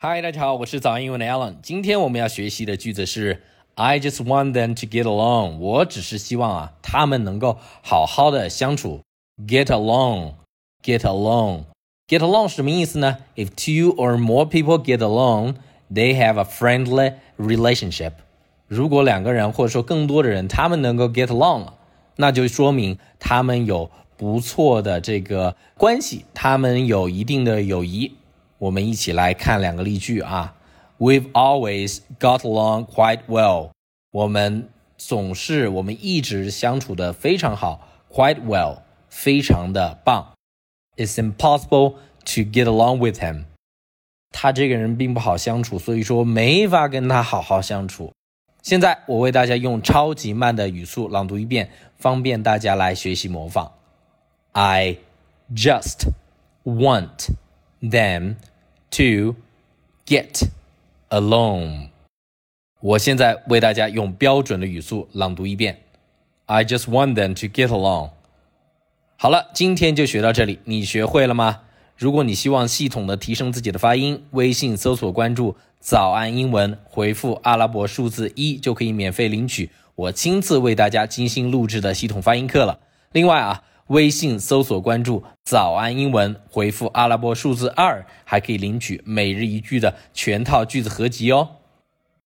嗨，大家好，我是早安英文的 Alan。今天我们要学习的句子是 I just want them to get along。我只是希望啊，他们能够好好的相处。Get along，get along，get along 是什么意思呢？If two or more people get along, they have a friendly relationship。如果两个人或者说更多的人，他们能够 get along，那就说明他们有不错的这个关系，他们有一定的友谊。我们一起来看两个例句啊。We've always got along quite well。我们总是，我们一直相处的非常好，quite well，非常的棒。It's impossible to get along with him。他这个人并不好相处，所以说没法跟他好好相处。现在我为大家用超级慢的语速朗读一遍，方便大家来学习模仿。I just want them to get along，。我现在为大家用标准的语速朗读一遍。I just want them to get along。好了，今天就学到这里，你学会了吗？如果你希望系统的提升自己的发音，微信搜索关注“早安英文”，回复阿拉伯数字一就可以免费领取我亲自为大家精心录制的系统发音课了。另外啊。微信搜索关注“早安英文”，回复阿拉伯数字二，还可以领取每日一句的全套句子合集哦。